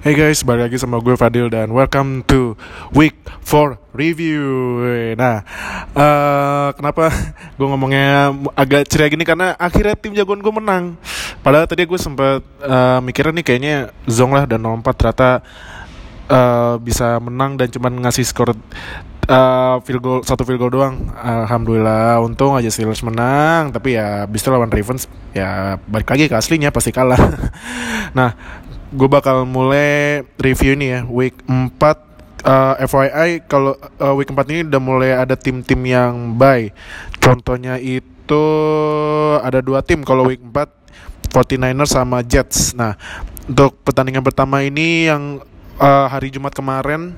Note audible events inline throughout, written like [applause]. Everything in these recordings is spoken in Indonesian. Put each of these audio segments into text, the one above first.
Hey guys, balik lagi sama gue Fadil dan welcome to Week 4 Review Nah, uh, kenapa [laughs] gue ngomongnya agak ceria gini Karena akhirnya tim jagoan gue menang Padahal tadi gue sempat uh, mikirnya nih kayaknya Zong lah dan 04 ternyata uh, bisa menang dan cuma ngasih skor uh, field goal satu field goal doang. Alhamdulillah untung aja Steelers menang, tapi ya bis lawan Ravens ya balik lagi ke aslinya pasti kalah. [laughs] nah, gue bakal mulai review ini ya. Week 4 uh, FYI kalau uh, week 4 ini udah mulai ada tim-tim yang buy contohnya itu ada dua tim. Kalau week 4 49ers sama Jets. Nah untuk pertandingan pertama ini yang uh, hari Jumat kemarin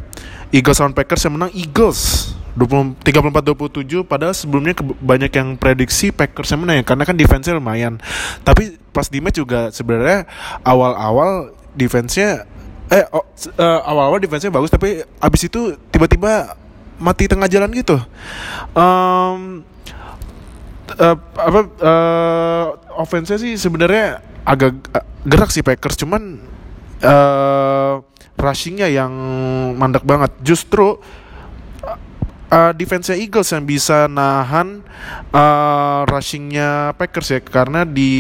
Eagles lawan Packers yang menang Eagles 34-27 padahal sebelumnya banyak yang prediksi Packers yang menang ya karena kan defense-nya lumayan. Tapi pas di match juga sebenarnya awal-awal defense-nya eh oh, uh, awal-awal defense-nya bagus tapi abis itu tiba-tiba mati tengah jalan gitu. Um, uh, apa uh, offense-nya sih sebenarnya agak gerak sih Packers cuman uh, rushingnya yang mandek banget. Justru uh, defense Eagles yang bisa nahan uh, rushingnya Packers ya karena di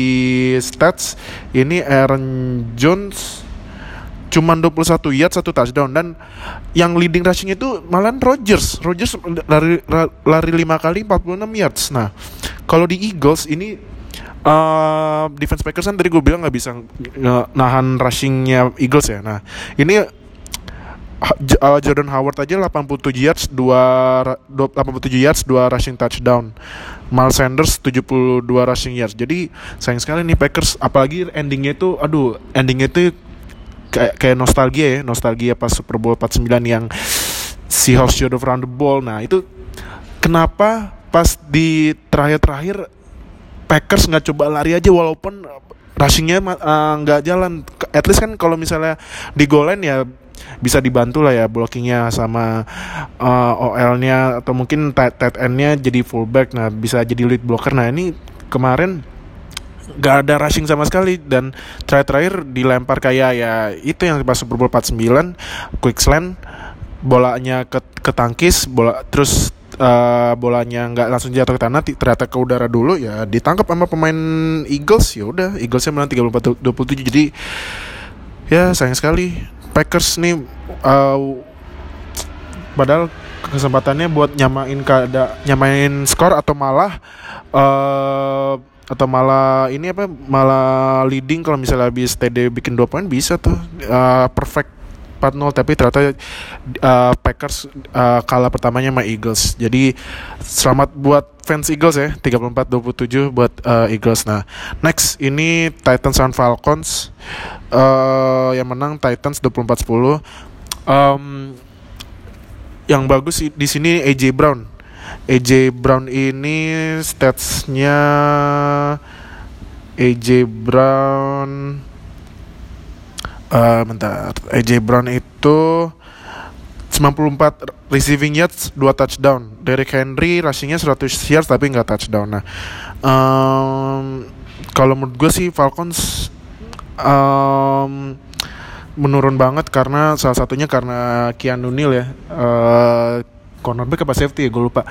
stats ini Aaron Jones cuman 21 yard satu touchdown dan yang leading rushing itu malah Rogers Rogers lari lari 5 kali 46 yards nah kalau di Eagles ini uh, defense Packers kan tadi gue bilang nggak bisa nahan rushingnya Eagles ya nah ini uh, Jordan Howard aja 87 yards 2 87 yards 2 rushing touchdown. Miles Sanders 72 rushing yards. Jadi sayang sekali nih Packers apalagi endingnya itu aduh endingnya itu kayak kayak nostalgia ya, nostalgia pas Super Bowl 49 yang Seahawks should have run the ball. Nah, itu kenapa pas di terakhir-terakhir Packers nggak coba lari aja walaupun rushingnya uh, nggak uh, jalan. At least kan kalau misalnya di goal line ya bisa dibantu lah ya blockingnya sama uh, OL-nya atau mungkin tight, tight end-nya jadi fullback nah bisa jadi lead blocker nah ini kemarin gak ada rushing sama sekali dan terakhir-terakhir dilempar kayak ya itu yang pas Super Bowl 49 quick slant bolanya ke, ke tangkis bola terus uh, bolanya nggak langsung jatuh ke tanah ternyata ke udara dulu ya ditangkap sama pemain Eagles ya udah Eaglesnya menang 34 27 jadi ya sayang sekali. Packers nih uh, padahal kesempatannya buat nyamain keada nyamain skor atau malah uh, atau malah ini apa malah leading kalau misalnya habis TD bikin dua poin bisa tuh uh, perfect 4-0 tapi ternyata uh, Packers uh, kalah pertamanya sama Eagles. Jadi selamat buat fans Eagles ya 34-27 buat uh, Eagles. Nah, next ini Titans and Falcons uh, yang menang Titans 24-10. Um, yang bagus di sini AJ Brown. AJ Brown ini statsnya AJ Brown uh, bentar. AJ Brown itu 94 receiving yards 2 touchdown. Derrick Henry rushingnya 100 yards tapi nggak touchdown. Nah um, kalau menurut gue sih Falcons um, menurun banget karena salah satunya karena Keanu Neal ya. Uh, cornerback apa safety ya? Gue lupa.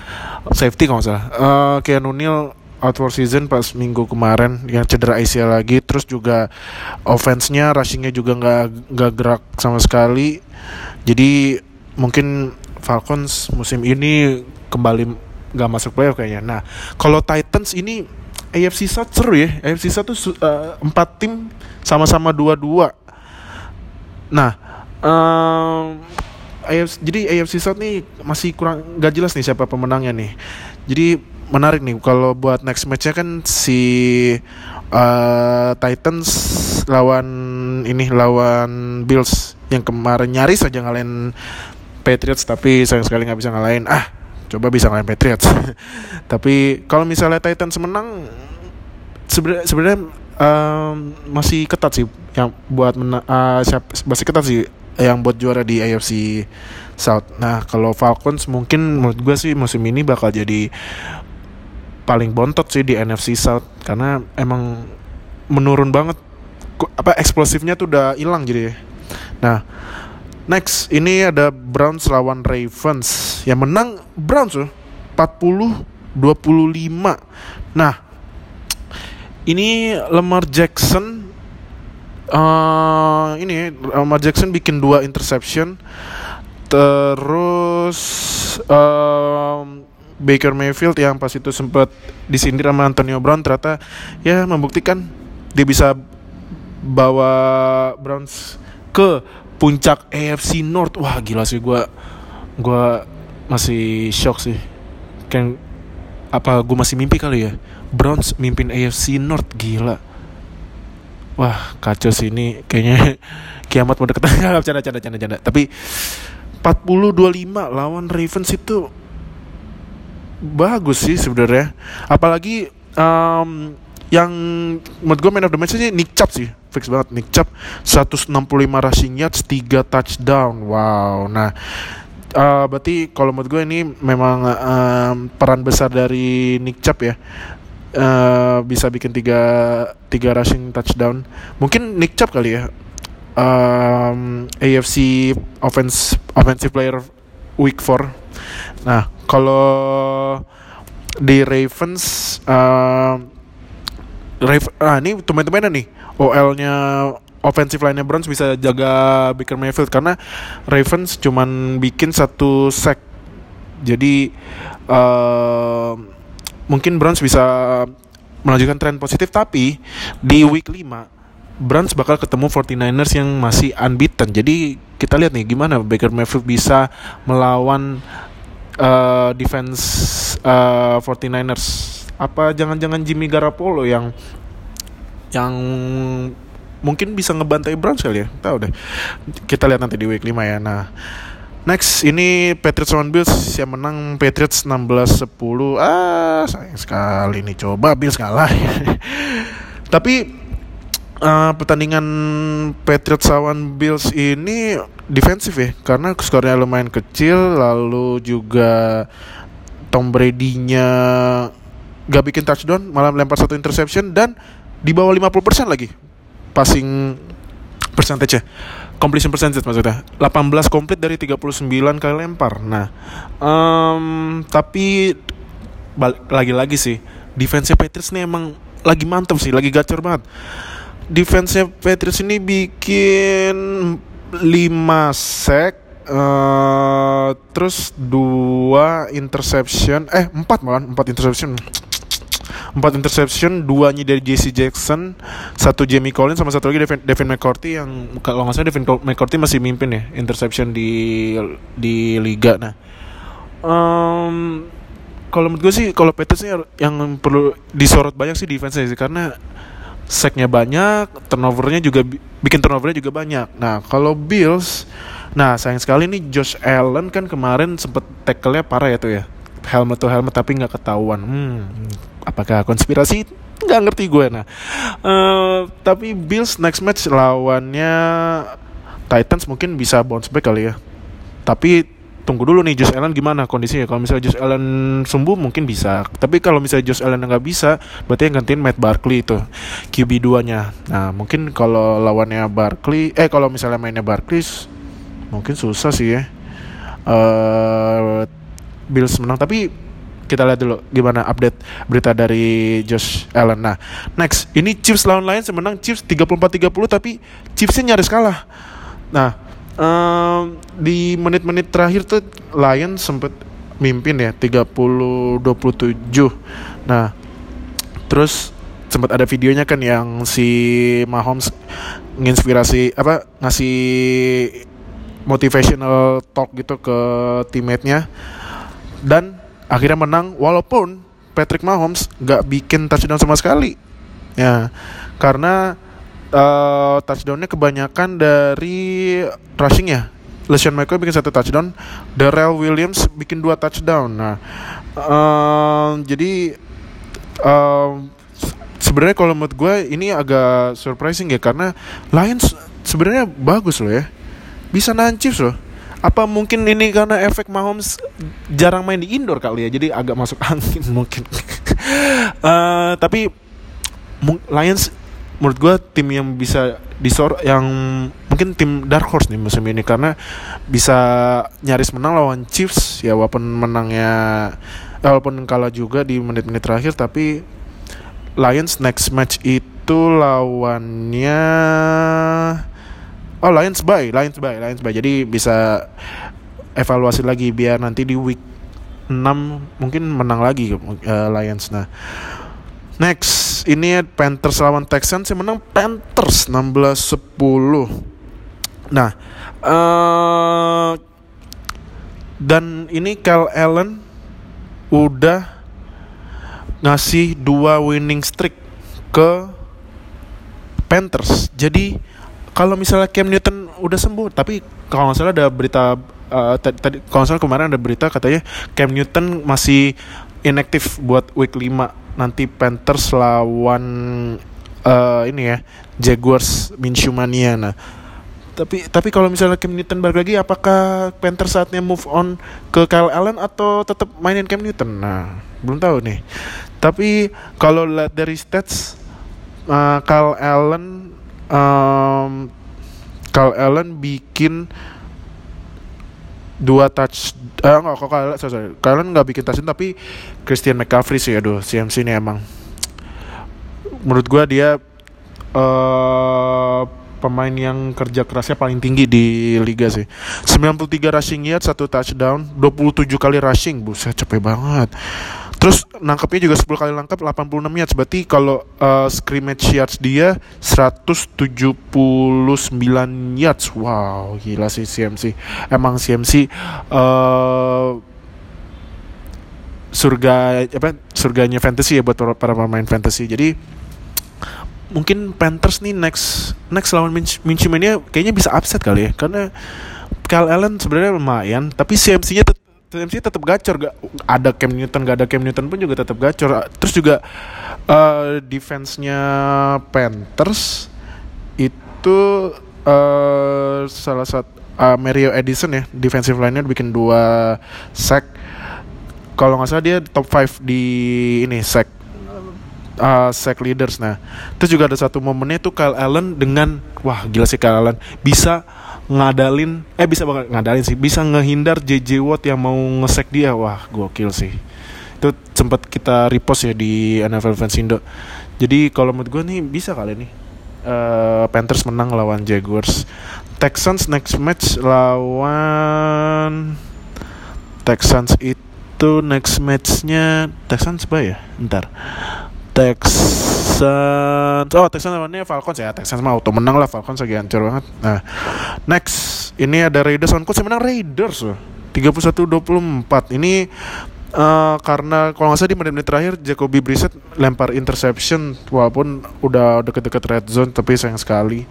Safety kalau nggak salah. Uh, Keanu Neal out for season pas minggu kemarin yang cedera ACL lagi. Terus juga offense-nya rushingnya juga nggak nggak gerak sama sekali. Jadi mungkin Falcons musim ini kembali nggak masuk playoff kayaknya. Nah kalau Titans ini AFC South seru ya. AFC South tuh uh, empat tim sama-sama dua-dua. Nah um, AFC, jadi AFC South nih masih kurang nggak jelas nih siapa pemenangnya nih. Jadi menarik nih kalau buat next matchnya kan si uh, Titans lawan ini lawan Bills yang kemarin nyaris saja ngalahin Patriots tapi sayang sekali nggak bisa ngalahin. Ah coba bisa ngalahin Patriots. [laughs] Tapi kalau misalnya Titans menang sebenarnya sebenarnya um, masih ketat sih yang buat mena uh, siap, masih ketat sih yang buat juara di AFC South. Nah kalau Falcons mungkin menurut gue sih musim ini bakal jadi paling bontot sih di NFC South karena emang menurun banget apa eksplosifnya tuh udah hilang jadi Nah, next ini ada Browns lawan Ravens. Yang menang Browns loh. 40 25. Nah, ini Lamar Jackson uh, ini Lamar Jackson bikin dua interception terus um, Baker Mayfield yang pas itu sempat disindir sama Antonio Brown ternyata ya membuktikan dia bisa bawa Browns ke puncak AFC North. Wah, gila sih gua gua masih shock sih. Kayak apa gue masih mimpi kali ya? Browns mimpin AFC North gila. Wah, kacau sih ini kayaknya [laughs] kiamat mau deket. [laughs] canda canda canda canda. Tapi 40-25 lawan Ravens itu bagus sih sebenarnya. Apalagi um, yang menurut gue man of the match sih Nick Chubb sih fix banget Nick Chubb 165 rushing yards 3 touchdown wow nah uh, berarti kalau menurut gue ini memang um, peran besar dari Nick Chubb ya uh, bisa bikin tiga tiga rushing touchdown. Mungkin Nick Chubb kali ya. Um, AFC offense offensive player week 4 nah kalau di Ravens uh, Raven, ah ini teman-teman nih. OL-nya offensive line Browns bisa jaga Baker Mayfield karena Ravens cuman bikin satu sack. Jadi uh, mungkin Browns bisa melanjutkan tren positif tapi di week 5 Browns bakal ketemu 49ers yang masih unbeaten. Jadi kita lihat nih gimana Baker Mayfield bisa melawan uh, defense uh, 49ers. Apa jangan-jangan Jimmy Garoppolo yang yang mungkin bisa ngebantai Browns kali ya? Tahu deh. Kita lihat nanti di week 5 ya. Nah next ini Patriots lawan Bills. Yang menang Patriots 16-10 ah sayang sekali nih. Coba Bills kalah. [laughs] Tapi uh, pertandingan Patriots lawan Bills ini defensif ya karena skornya lumayan kecil lalu juga Tom Brady-nya gak bikin touchdown malah lempar satu interception dan di bawah 50% lagi passing percentage ya completion percentage maksudnya. 18 komplit dari 39 kali lempar. Nah um, tapi lagi-lagi sih defense Patriots ini emang lagi mantap sih lagi gacor banget. Defense Patriots ini bikin 5 sack uh, terus dua interception eh empat malah empat interception 4 interception, duanya dari JC Jackson, satu Jamie Collins sama satu lagi Devin, Devin McCourty yang kalau nggak salah Devin McCourty masih mimpin ya interception di di liga. Nah, um, kalau menurut gue sih kalau Patriots yang perlu disorot banyak sih defense sih karena sacknya banyak, turnovernya juga bikin turnovernya juga banyak. Nah, kalau Bills, nah sayang sekali nih Josh Allen kan kemarin sempet tackle-nya parah ya tuh ya helmet tuh helmet tapi nggak ketahuan hmm, apakah konspirasi? Nggak ngerti gue nah. Uh, tapi Bills next match lawannya Titans mungkin bisa bounce back kali ya. Tapi tunggu dulu nih Josh Allen gimana kondisinya? Kalau misalnya Josh Allen sembuh mungkin bisa. Tapi kalau misalnya Josh Allen nggak bisa berarti yang gantiin Matt Barkley itu QB 2 nya nah mungkin kalau lawannya Barkley eh kalau misalnya mainnya Barkley mungkin susah sih ya. Uh, Bills menang. Tapi kita lihat dulu gimana update berita dari Josh Allen. Nah, next ini Chiefs lawan Lions menang Chiefs 34-30 tapi Chiefsnya nyaris kalah. Nah, um, di menit-menit terakhir tuh Lions sempat mimpin ya 30-27. Nah, terus sempat ada videonya kan yang si Mahomes nginspirasi apa ngasih motivational talk gitu ke teammate-nya dan akhirnya menang walaupun Patrick Mahomes nggak bikin touchdown sama sekali. Ya karena uh, touchdownnya kebanyakan dari rushing ya. LeSean McCoy bikin satu touchdown Darrell Williams bikin dua touchdown. Nah uh, jadi uh, sebenarnya kalau menurut gue ini agak surprising ya karena Lions sebenarnya bagus loh ya. Bisa nancip loh apa mungkin ini karena efek Mahomes jarang main di indoor kali ya? Jadi agak masuk [laughs] angin mungkin. Uh, [laughs] tapi Lions menurut gue tim yang bisa disor yang mungkin tim dark horse nih musim ini. Karena bisa nyaris menang lawan Chiefs ya walaupun menangnya eh, walaupun kalah juga di menit-menit terakhir tapi Lions next match itu lawannya oh Lions by Lions by Lions by jadi bisa evaluasi lagi biar nanti di week 6 mungkin menang lagi uh, Lions nah Next, ini Panthers lawan Texans yang menang Panthers 16-10. Nah, uh, dan ini Cal Allen udah ngasih dua winning streak ke Panthers. Jadi kalau misalnya Cam Newton udah sembuh, tapi kalau nggak salah ada berita uh, tadi kalau nggak salah kemarin ada berita katanya Cam Newton masih inaktif buat week 5 nanti Panthers lawan uh, ini ya Jaguars Minshew Mania. Nah tapi tapi kalau misalnya Cam Newton balik lagi apakah Panthers saatnya move on ke Kyle Allen atau tetap mainin Cam Newton? Nah belum tahu nih. Tapi kalau dari stats uh, Kyle Allen um, Kyle Allen bikin dua touch eh enggak kok kalian sorry, sorry. kalian nggak bikin touchdown tapi Christian McCaffrey sih aduh CMC ini emang. Menurut gua dia uh, pemain yang kerja kerasnya paling tinggi di liga sih. 93 rushing yards satu touchdown 27 kali rushing buset capek banget Terus nangkepnya juga 10 kali nangkep 86 yards. Berarti kalau uh, scrimmage yards dia 179 yards. Wow, gila sih CMC. Emang CMC uh, eh, surga apa surganya fantasy ya buat para pemain fantasy. Jadi mungkin Panthers nih next next lawan Minshew Mania kayaknya bisa upset kali ya karena Kyle Allen sebenarnya lumayan tapi CMC-nya TMC tetap gacor gak ada Cam Newton gak ada Cam Newton pun juga tetap gacor. Terus juga uh, defense-nya Panthers itu uh, salah satu uh, Mario Edison ya defensive line-nya bikin dua sack. Kalau nggak salah dia top 5 di ini sack uh, sack leaders nah terus juga ada satu momennya tuh Kyle Allen dengan wah gila sih Kyle Allen bisa ngadalin eh bisa banget ngadalin sih. Bisa ngehindar JJ Watt yang mau ngesek dia. Wah gokil sih. Itu sempat kita repost ya di NFL Fans Indo. Jadi kalau menurut gue nih bisa kali nih. Uh, Panthers menang lawan Jaguars. Texans next match lawan Texans itu next matchnya Texans apa ya? Ntar Texans oh Texans lawannya Falcons ya. Texans mau auto menang lah. Falcons lagi hancur banget. Nah next. Ini ada Raiders on coach menang Raiders loh. 31-24 ini uh, karena kalau nggak salah di menit-menit terakhir Jacoby Brissett lempar interception. Walaupun udah deket-deket red zone tapi sayang sekali.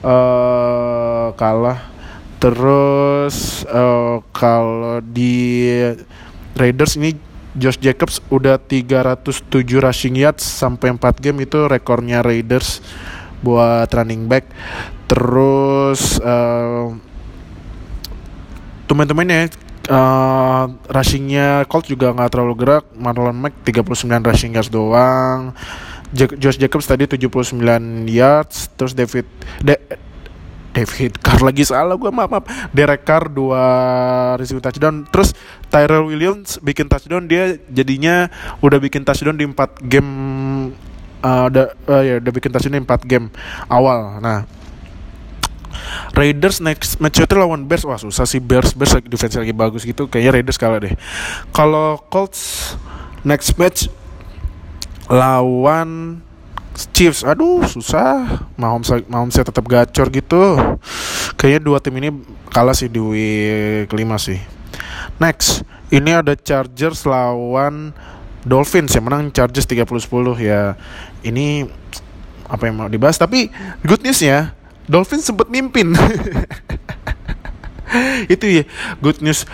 Uh, kalah. Terus uh, kalau di Raiders ini Josh Jacobs udah 307 rushing yards sampai 4 game itu rekornya Raiders buat running back. Terus uh, teman-temannya uh, rushingnya Colt juga nggak terlalu gerak. Marlon Mack 39 rushing yards doang. Josh Jacobs tadi 79 yards, terus David De David Carr lagi salah gue maaf maaf. Derek Carr dua receiving touchdown. Terus Tyrell Williams bikin touchdown dia jadinya udah bikin touchdown di empat game uh, uh, ya udah bikin touchdown di empat game awal. Nah Raiders next match itu lawan Bears. Wah susah sih Bears Bears lagi defense lagi bagus gitu. Kayaknya Raiders kalah deh. Kalau Colts next match lawan Chiefs. Aduh susah. Mahomes Mahomes tetap gacor gitu. Kayaknya dua tim ini kalah sih di week kelima sih. Next ini ada Chargers lawan Dolphins yang menang Chargers 30-10 ya ini apa yang mau dibahas? Tapi good news ya Dolphins sempat mimpin. [laughs] Itu ya good news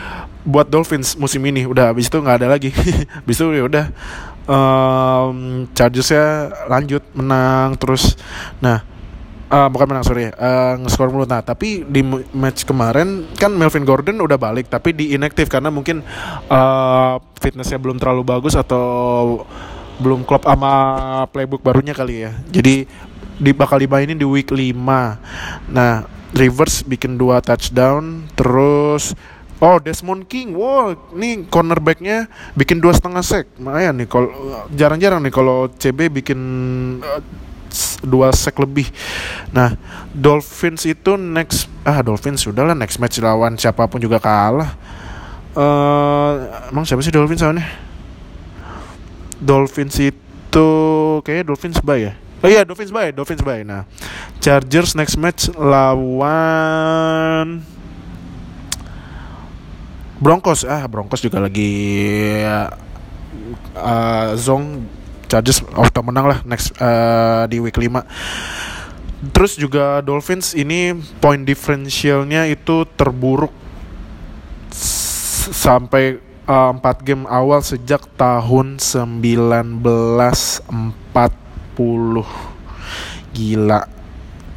buat Dolphins musim ini. Udah habis itu nggak ada lagi. [laughs] Habis itu ya udah um, Chargersnya lanjut menang terus nah uh, bukan menang sorry uh, ngeskor mulu nah tapi di match kemarin kan Melvin Gordon udah balik tapi di inactive karena mungkin uh, fitnessnya belum terlalu bagus atau belum klop sama playbook barunya kali ya. Jadi di bakal dimainin di week 5 nah Rivers bikin dua touchdown terus Oh Desmond King, wow, ini cornerbacknya bikin dua setengah sek, lumayan nih. Kalau jarang-jarang nih kalau CB bikin uh, dua sek lebih. Nah, Dolphins itu next, ah Dolphins sudah lah next match lawan siapa pun juga kalah. Uh, emang siapa sih Dolphins lawannya? Dolphins itu kayaknya Dolphins bay ya. Oh iya Dolphins bay, Dolphins bay. Nah, Chargers next match lawan Broncos. Ah Broncos juga lagi uh, zong Chargers auto menang lah next uh, di week 5 Terus juga Dolphins ini point differentialnya itu terburuk sampai uh, 4 game awal sejak tahun 1940 Gila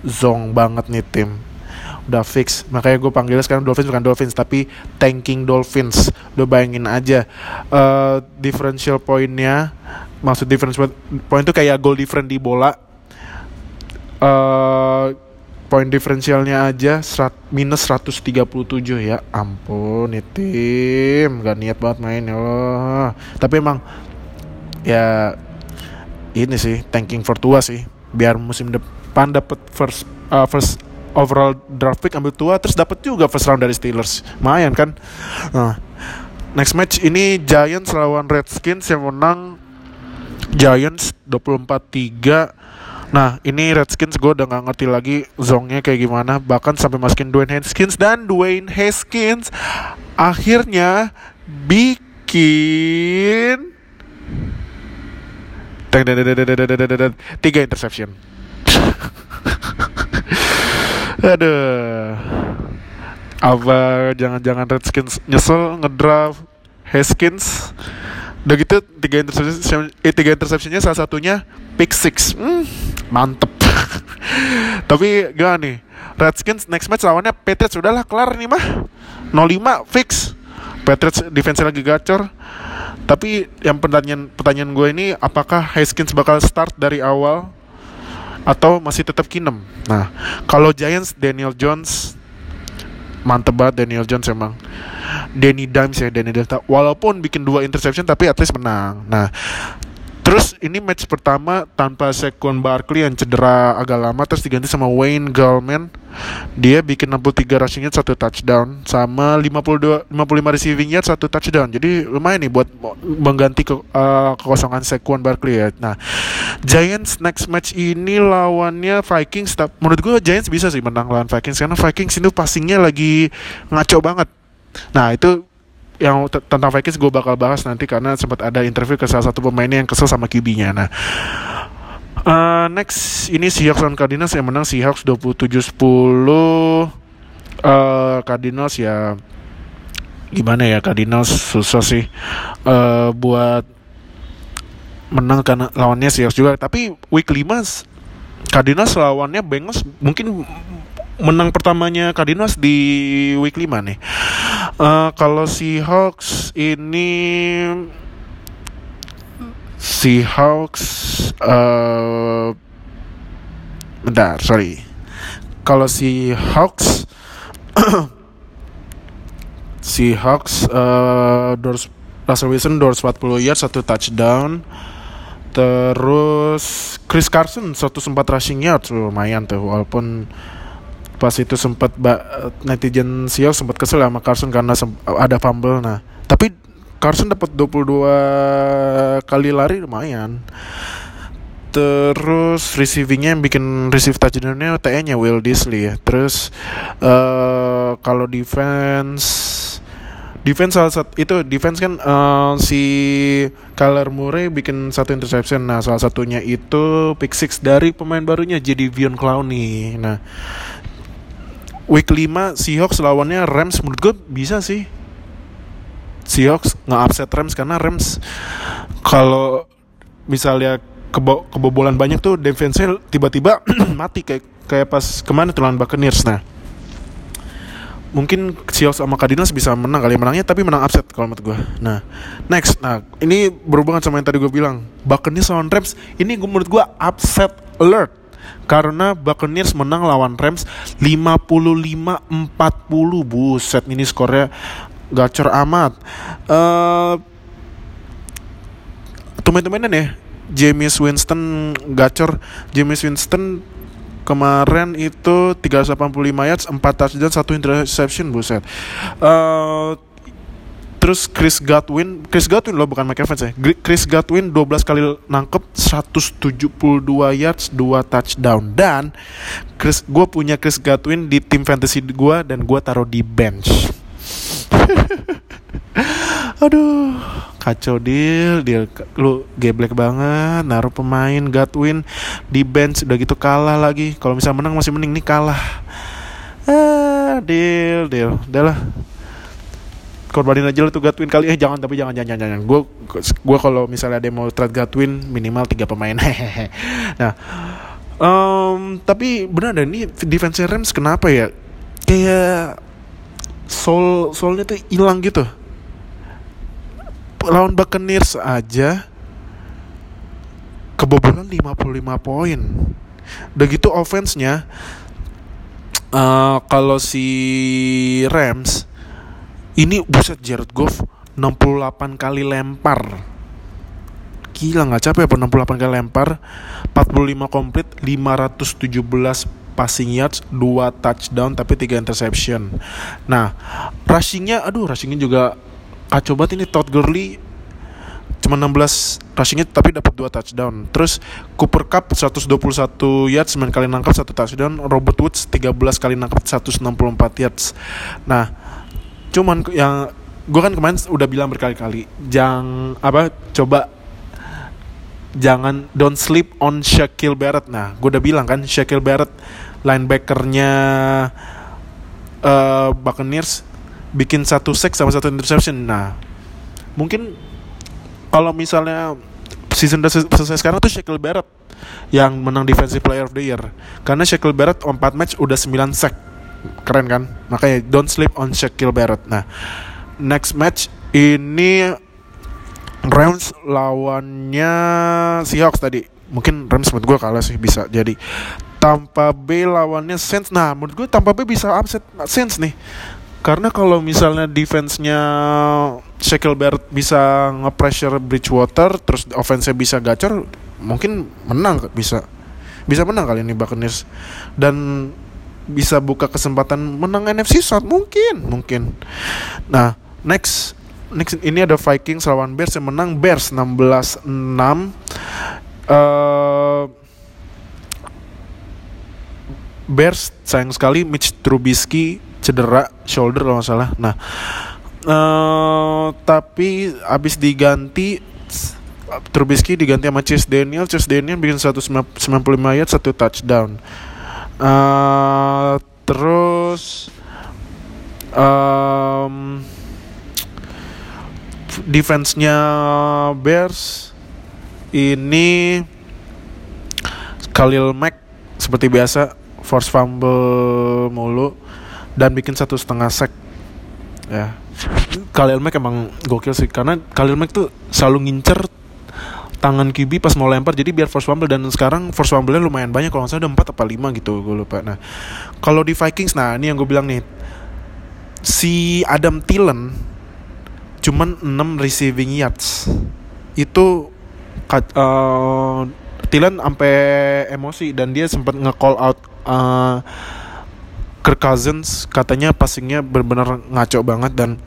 Zong banget nih tim udah fix makanya gue panggilnya sekarang Dolphins bukan Dolphins tapi tanking Dolphins. Udah bayangin aja uh, differential pointnya maksud differential point itu kayak goal different di bola. Uh, point differentialnya aja serat, minus 137 ya ampun nih tim gak niat banget main ya Allah. Tapi emang ya ini sih tanking for tua sih biar musim depan dapat first uh, first overall draft pick ambil tua terus dapat juga first round dari Steelers lumayan kan nah, next match ini Giants lawan Redskins yang menang Giants 24-3 Nah ini Redskins gue udah gak ngerti lagi zongnya kayak gimana Bahkan sampai masukin Dwayne Haskins Dan Dwayne Haskins akhirnya bikin tiga interception Aduh. Apa jangan-jangan Redskins nyesel ngedraft Haskins? Udah gitu tiga interception, eh, tiga interceptionnya salah satunya pick six. Hmm, mantep. [laughs] Tapi gak nih? Redskins next match lawannya Patriots udahlah kelar nih mah. 05 fix. Patriots defense lagi gacor. Tapi yang pertanyaan pertanyaan gue ini apakah Haskins bakal start dari awal atau masih tetap Kinem. Nah, kalau Giants Daniel Jones mantep banget Daniel Jones emang. Danny Dimes ya Danny Dimes. Walaupun bikin dua interception tapi at least menang. Nah, Terus ini match pertama tanpa Saquon Barkley yang cedera agak lama terus diganti sama Wayne Gallman. Dia bikin 63 rushing yard satu touchdown sama 52 55 receiving yard satu touchdown. Jadi lumayan nih buat mengganti ke, uh, kekosongan Saquon Barkley ya. Nah, Giants next match ini lawannya Vikings. Menurut gue Giants bisa sih menang lawan Vikings karena Vikings itu passingnya lagi ngaco banget. Nah, itu yang tentang Vikings gue bakal bahas nanti karena sempat ada interview ke salah satu pemainnya yang kesel sama QB-nya. Nah, uh, next ini Seahawks dan Cardinals yang menang Seahawks 27-10. Uh, Cardinals ya gimana ya Cardinals susah sih uh, buat menang karena lawannya Seahawks juga. Tapi week 5 Cardinals lawannya Bengals mungkin menang pertamanya Cardinals di week 5 nih. Uh, kalau Seahawks ini Seahawks uh, bentar, sorry. Kalau Seahawks [coughs] Seahawks uh, doors Russell Wilson doors 40 yards satu touchdown. Terus Chris Carson satu sempat rushing yards lumayan tuh walaupun pas itu sempat netizen Seahawks sempat kesel sama Carson karena ada fumble nah. Tapi Carson dapat 22 kali lari lumayan. Terus receivingnya yang bikin receive touchdownnya TE nya Will Disley ya. Terus uh, kalau defense defense salah satu itu defense kan uh, si Kyler Murray bikin satu interception. Nah salah satunya itu pick six dari pemain barunya jadi Vion Clowney. Nah week 5 Seahawks lawannya Rams. Menurut gue bisa sih. Seahawks nggak upset Rams karena Rams kalau misalnya kebo kebobolan banyak tuh defense tiba-tiba [clears throat] mati kayak kayak pas ke mana tuh lawan Buccaneers. Nah mungkin Seahawks sama Cardinals bisa menang kali menangnya tapi menang upset kalau menurut gue nah next. Nah ini berhubungan sama yang tadi gue bilang. Buccaneers lawan Rams ini menurut gue upset alert karena Buccaneers menang lawan Rams 55-40 buset ini skornya gacor amat. Uh, teman-temanan ya James Winston gacor. James Winston kemarin itu 385 yards 4 touchdown 1 interception buset. Uh, Terus Chris Godwin, Chris Godwin loh bukan Mike Evans ya. Chris Godwin 12 kali nangkep 172 yards, 2 touchdown dan Chris gue punya Chris Godwin di tim fantasy gue dan gue taruh di bench. [laughs] Aduh, kacau deal, deal lu geblek banget naruh pemain Godwin di bench udah gitu kalah lagi. Kalau misalnya menang masih mending nih kalah. Ah, deal, deal. Udah lah korbanin aja lah tuh Gatwin kali. Eh jangan tapi jangan jangan jangan gue gue kalau misalnya ada mau trade Gatwin minimal tiga pemain. [laughs] Nah um, tapi benar ada ini defense Rams kenapa ya? Kayak soul soulnya tuh hilang gitu. Lawan Buccaneers aja kebobolan 55 poin. Udah gitu offense-nya uh, kalau si Rams ini buset Jared Goff 68 kali lempar. Gila nggak capek apa 68 kali lempar? 45 komplit 517 passing yards 2 touchdown tapi 3 interception. Nah rushingnya aduh rushingnya juga kacau banget ini. Todd Gurley cuma 16 rushingnya tapi dapat 2 touchdown. Terus Cooper Cup 121 yards 9 kali nangkap 1 touchdown. Robert Woods 13 kali nangkap 164 yards. Nah cuman yang gue kan kemarin udah bilang berkali-kali jangan apa coba jangan don't sleep on Shaquille Barrett. Nah gue udah bilang kan Shaquille Barrett linebackernya uh, Buccaneers bikin satu sack sama satu interception. Nah mungkin kalau misalnya season udah selesai sekarang tuh Shaquille Barrett yang menang defensive player of the year. Karena Shaquille Barrett 4 match udah 9 sack keren kan? Makanya don't sleep on Shaquille Barrett. Nah next match ini Rams lawannya Seahawks tadi. Mungkin Rams menurut gue kalah sih bisa jadi. Tampa Bay lawannya Saints. Nah menurut gue Tampa Bay bisa upset Saints nih. Karena kalau misalnya defense-nya Shaquille Barrett bisa nge-pressure Bridgewater terus offense-nya bisa gacor mungkin menang bisa. Bisa menang kali ini Buccaneers. Dan bisa buka kesempatan menang NFC South mungkin mungkin. Nah next next ini ada Vikings lawan Bears yang menang Bears 16-6 uh, Bears sayang sekali Mitch Trubisky cedera shoulder kalau nggak salah. Nah uh, tapi abis diganti Trubisky diganti sama Chase Daniel Chase Daniel bikin 195 yard satu touchdown Uh, terus um, defense-nya Bears ini Khalil Mack seperti biasa force fumble mulu dan bikin satu setengah sack ya. Khalil Mack emang gokil sih karena Khalil Mack tuh selalu ngincer tangan QB pas mau lempar jadi biar force fumble. Dan sekarang force fumble-nya lumayan banyak. Kalau nggak salah udah 4 apa 5 gitu gue lupa. Nah kalau di Vikings nah ini yang gue bilang nih. Si Adam Thielen cuman 6 receiving yards. Itu uh, Thielen sampai emosi. Dan dia sempat nge-call out uh, Kirk Cousins. Katanya passingnya benar-benar ngaco banget. Dan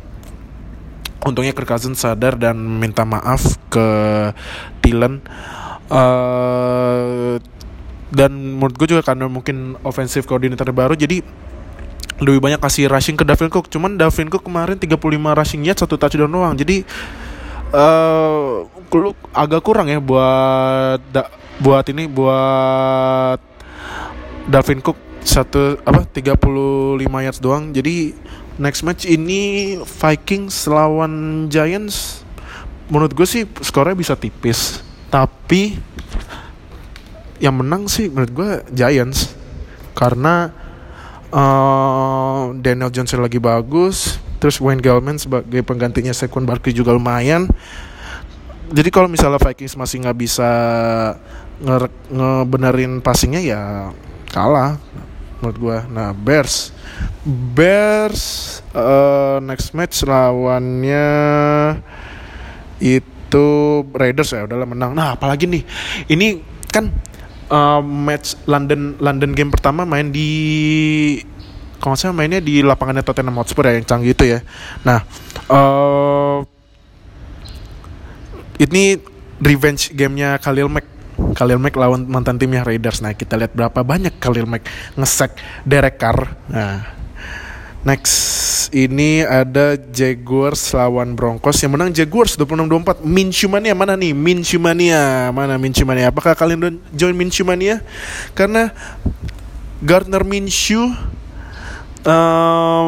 untungnya Kirk Cousins sadar dan minta maaf ke Dylan uh, dan menurut gue juga karena mungkin offensive coordinator baru jadi lebih banyak kasih rushing ke Davin Cook. Cuman Davin Cook kemarin 35 rushing yards satu touchdown doang. Jadi uh, agak kurang ya buat da, buat ini buat Davin Cook satu apa 35 yards doang. Jadi next match ini Vikings lawan Giants. Menurut gue sih skornya bisa tipis. Tapi yang menang sih menurut gue Giants. Karena uh, Daniel Johnson lagi bagus terus Wayne Gallman sebagai penggantinya Saquon Barkley juga lumayan. Jadi kalau misalnya Vikings masih nggak bisa nge ngebenerin passingnya ya kalah menurut gua. Nah Bears, Bears uh, next match lawannya itu Raiders ya udahlah menang. Nah apalagi nih ini kan uh, match London London game pertama main di kalau saya mainnya di lapangannya Tottenham Hotspur ya yang canggih itu ya. Nah, uh, ini revenge gamenya Khalil Mack. Khalil Mack lawan mantan timnya Raiders. Nah, kita lihat berapa banyak Khalil Mack ngesek Derek Carr. Nah, next ini ada Jaguars lawan Broncos yang menang Jaguars 26-24. Minshew Mania mana nih? Minshew Mania. Mana Minshew Mania? Apakah kalian join Minshew Mania? Karena Gardner Minshew uh,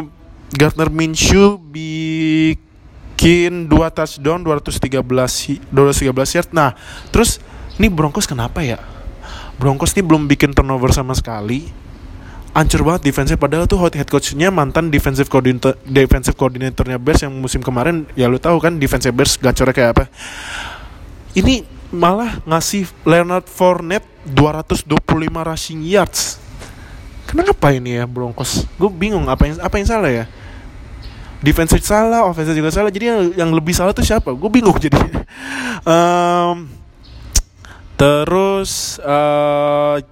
Gardner Minshew bikin dua touchdown 213 213 yard. Nah, terus ini Broncos kenapa ya? Broncos ini belum bikin turnover sama sekali. Ancur banget defense padahal tuh head coachnya mantan defensive coordinator defensive coordinatornya Bears yang musim kemarin ya lu tahu kan defense Bears gacornya kayak apa. Ini malah ngasih Leonard Fournette 225 rushing yards. Kenapa ini ya Broncos? Gue bingung apa yang apa yang salah ya? Defensive salah offensive juga salah. Jadi yang, yang lebih salah tuh siapa? Gue bingung jadi um, [laughs] terus uh,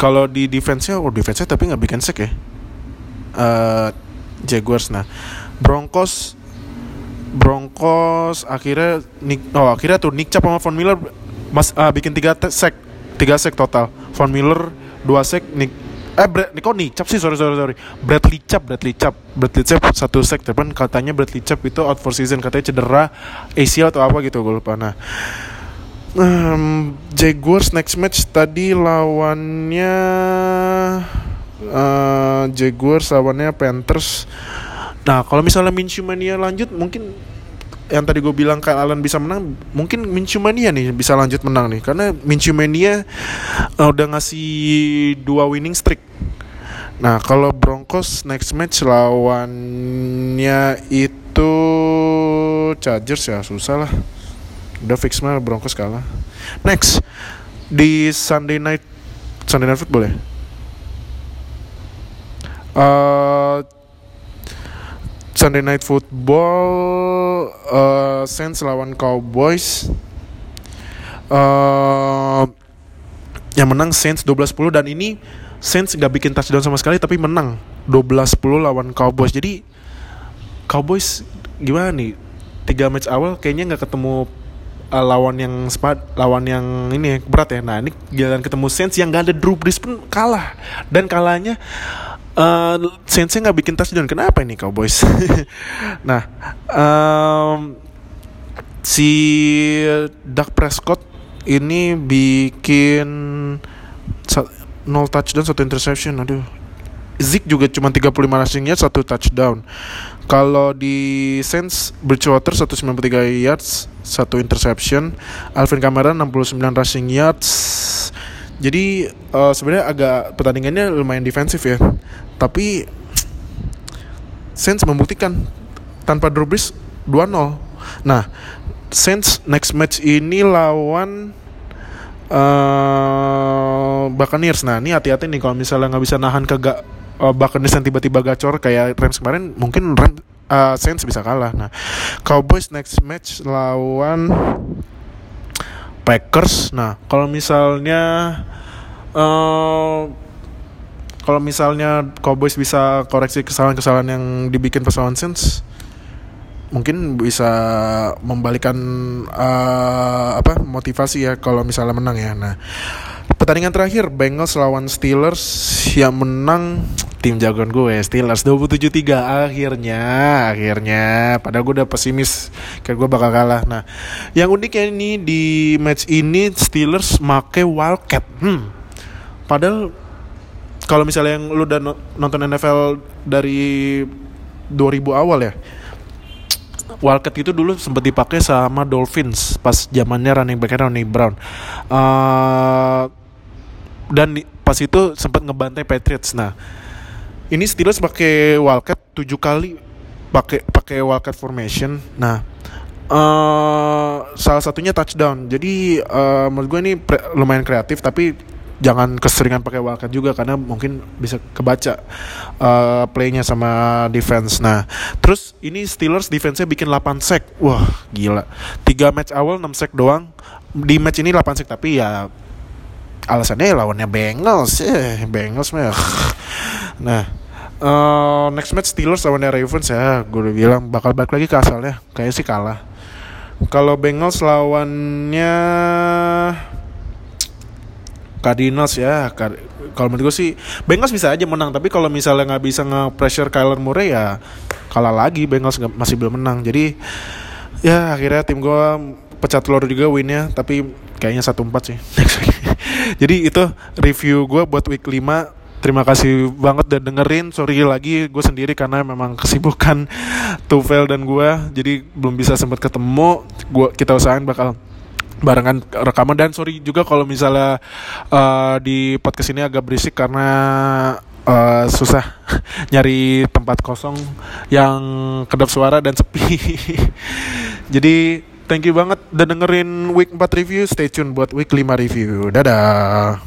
kalau di defense-nya oh defense-nya tapi nggak bikin sack ya. Uh, Jaguars nah. Broncos Broncos akhirnya Nick, oh akhirnya tuh Nick Chubb sama Von Miller mas uh, bikin tiga sack tiga sack total. Von Miller dua sack Nick eh Brad, kok nih cap sih? Sorry sorry sorry. Bradley Cap Bradley Cap Bradley Cap satu sek tapi katanya Bradley Cap itu out for season. Katanya cedera ACL atau apa gitu gue lupa. Nah um, Jaguars next match tadi lawannya uh, Jaguars lawannya Panthers. Nah kalau misalnya Minshew Mania lanjut mungkin yang tadi gue bilang Kyle Allen bisa menang mungkin Minshew Mania nih bisa lanjut menang nih. Karena Minshew Mania uh, udah ngasih dua winning streak. Nah kalau Broncos next match lawannya itu Chargers ya susah lah udah fix mah Broncos kalah. Next di Sunday night Sunday night football ya? Uh, Sunday Night Football uh, Saints lawan Cowboys. Uh, yang menang Saints 12-10 dan ini Saints nggak bikin touchdown sama sekali tapi menang 12-10 lawan Cowboys. Jadi Cowboys gimana nih? Tiga match awal kayaknya nggak ketemu uh, lawan yang spad lawan yang ini berat ya. Nah ini jalan ketemu Saints yang gak ada Drew Brees pun kalah. Dan kalahnya uh, Sensei nggak bikin touchdown. Kenapa ini Cowboys? [laughs] Nah um, si Dak Prescott ini bikin 0 touchdown satu interception. Aduh Zik juga cuma 35 rushingnya satu touchdown. Kalau di Saints Bridgewater 193 yards satu interception. Alvin Kamara 69 rushing yards. Jadi uh, sebenarnya agak pertandingannya lumayan defensif ya. Tapi Saints membuktikan tanpa Drew Brees 2-0 nah Saints next match ini lawan uh, Buccaneers. Nah ini hati-hati nih kalau misalnya nggak bisa nahan ke uh, Buccaneers yang tiba-tiba gacor kayak Rams kemarin mungkin Rams uh, Saints bisa kalah nah Cowboys next match lawan Packers nah kalau misalnya uh, kalau misalnya Cowboys bisa koreksi kesalahan-kesalahan yang dibikin pas lawan Saints mungkin bisa membalikan uh, apa motivasi ya kalau misalnya menang ya. Nah, pertandingan terakhir Bengals lawan Steelers yang menang tim jagoan gue Steelers 27-3 akhirnya akhirnya padahal gue udah pesimis kayak gue bakal kalah. Nah yang uniknya ini di match ini Steelers make Wildcat. Hmm. Padahal kalau misalnya yang lu udah nonton NFL dari 2000 awal ya Wildcat itu dulu sempat dipakai sama Dolphins pas zamannya running back Ronnie Brown. Uh, dan pas itu sempat ngebantai Patriots nah ini Steelers pakai Wildcat tujuh kali pakai pakai Wildcat formation nah uh, salah satunya touchdown. Jadi uh, menurut gue ini lumayan kreatif tapi jangan keseringan pakai wildcat juga karena mungkin bisa kebaca uh, playnya sama defense. Nah, terus ini Steelers defense-nya bikin 8 sack. Wah, gila. 3 match awal 6 sack doang. Di match ini 8 sack tapi ya alasannya lawannya Bengals. Eh, Bengals mah. nah, uh, next match Steelers lawannya Ravens ya, gue udah bilang bakal balik lagi ke asalnya. Kayaknya sih kalah. Kalau Bengals lawannya Cardinals ya kalau menurut gue sih Bengals bisa aja menang tapi kalau misalnya nggak bisa nge-pressure Kyler Murray ya kalah lagi Bengals gak, masih belum menang jadi ya akhirnya tim gue pecah telur juga winnya tapi kayaknya satu empat sih [laughs] [laughs] jadi itu review gue buat week 5 Terima kasih banget udah dengerin. Sorry lagi gue sendiri karena memang kesibukan [laughs] Tufel dan gue, jadi belum bisa sempat ketemu. Gua kita usahain bakal barengan rekaman dan sorry juga kalau misalnya uh, di podcast ini agak berisik karena uh, susah [laughs] nyari tempat kosong yang kedap suara dan sepi. Jadi thank you banget udah dengerin week 4 review. Stay tune buat week 5 review. Dadah.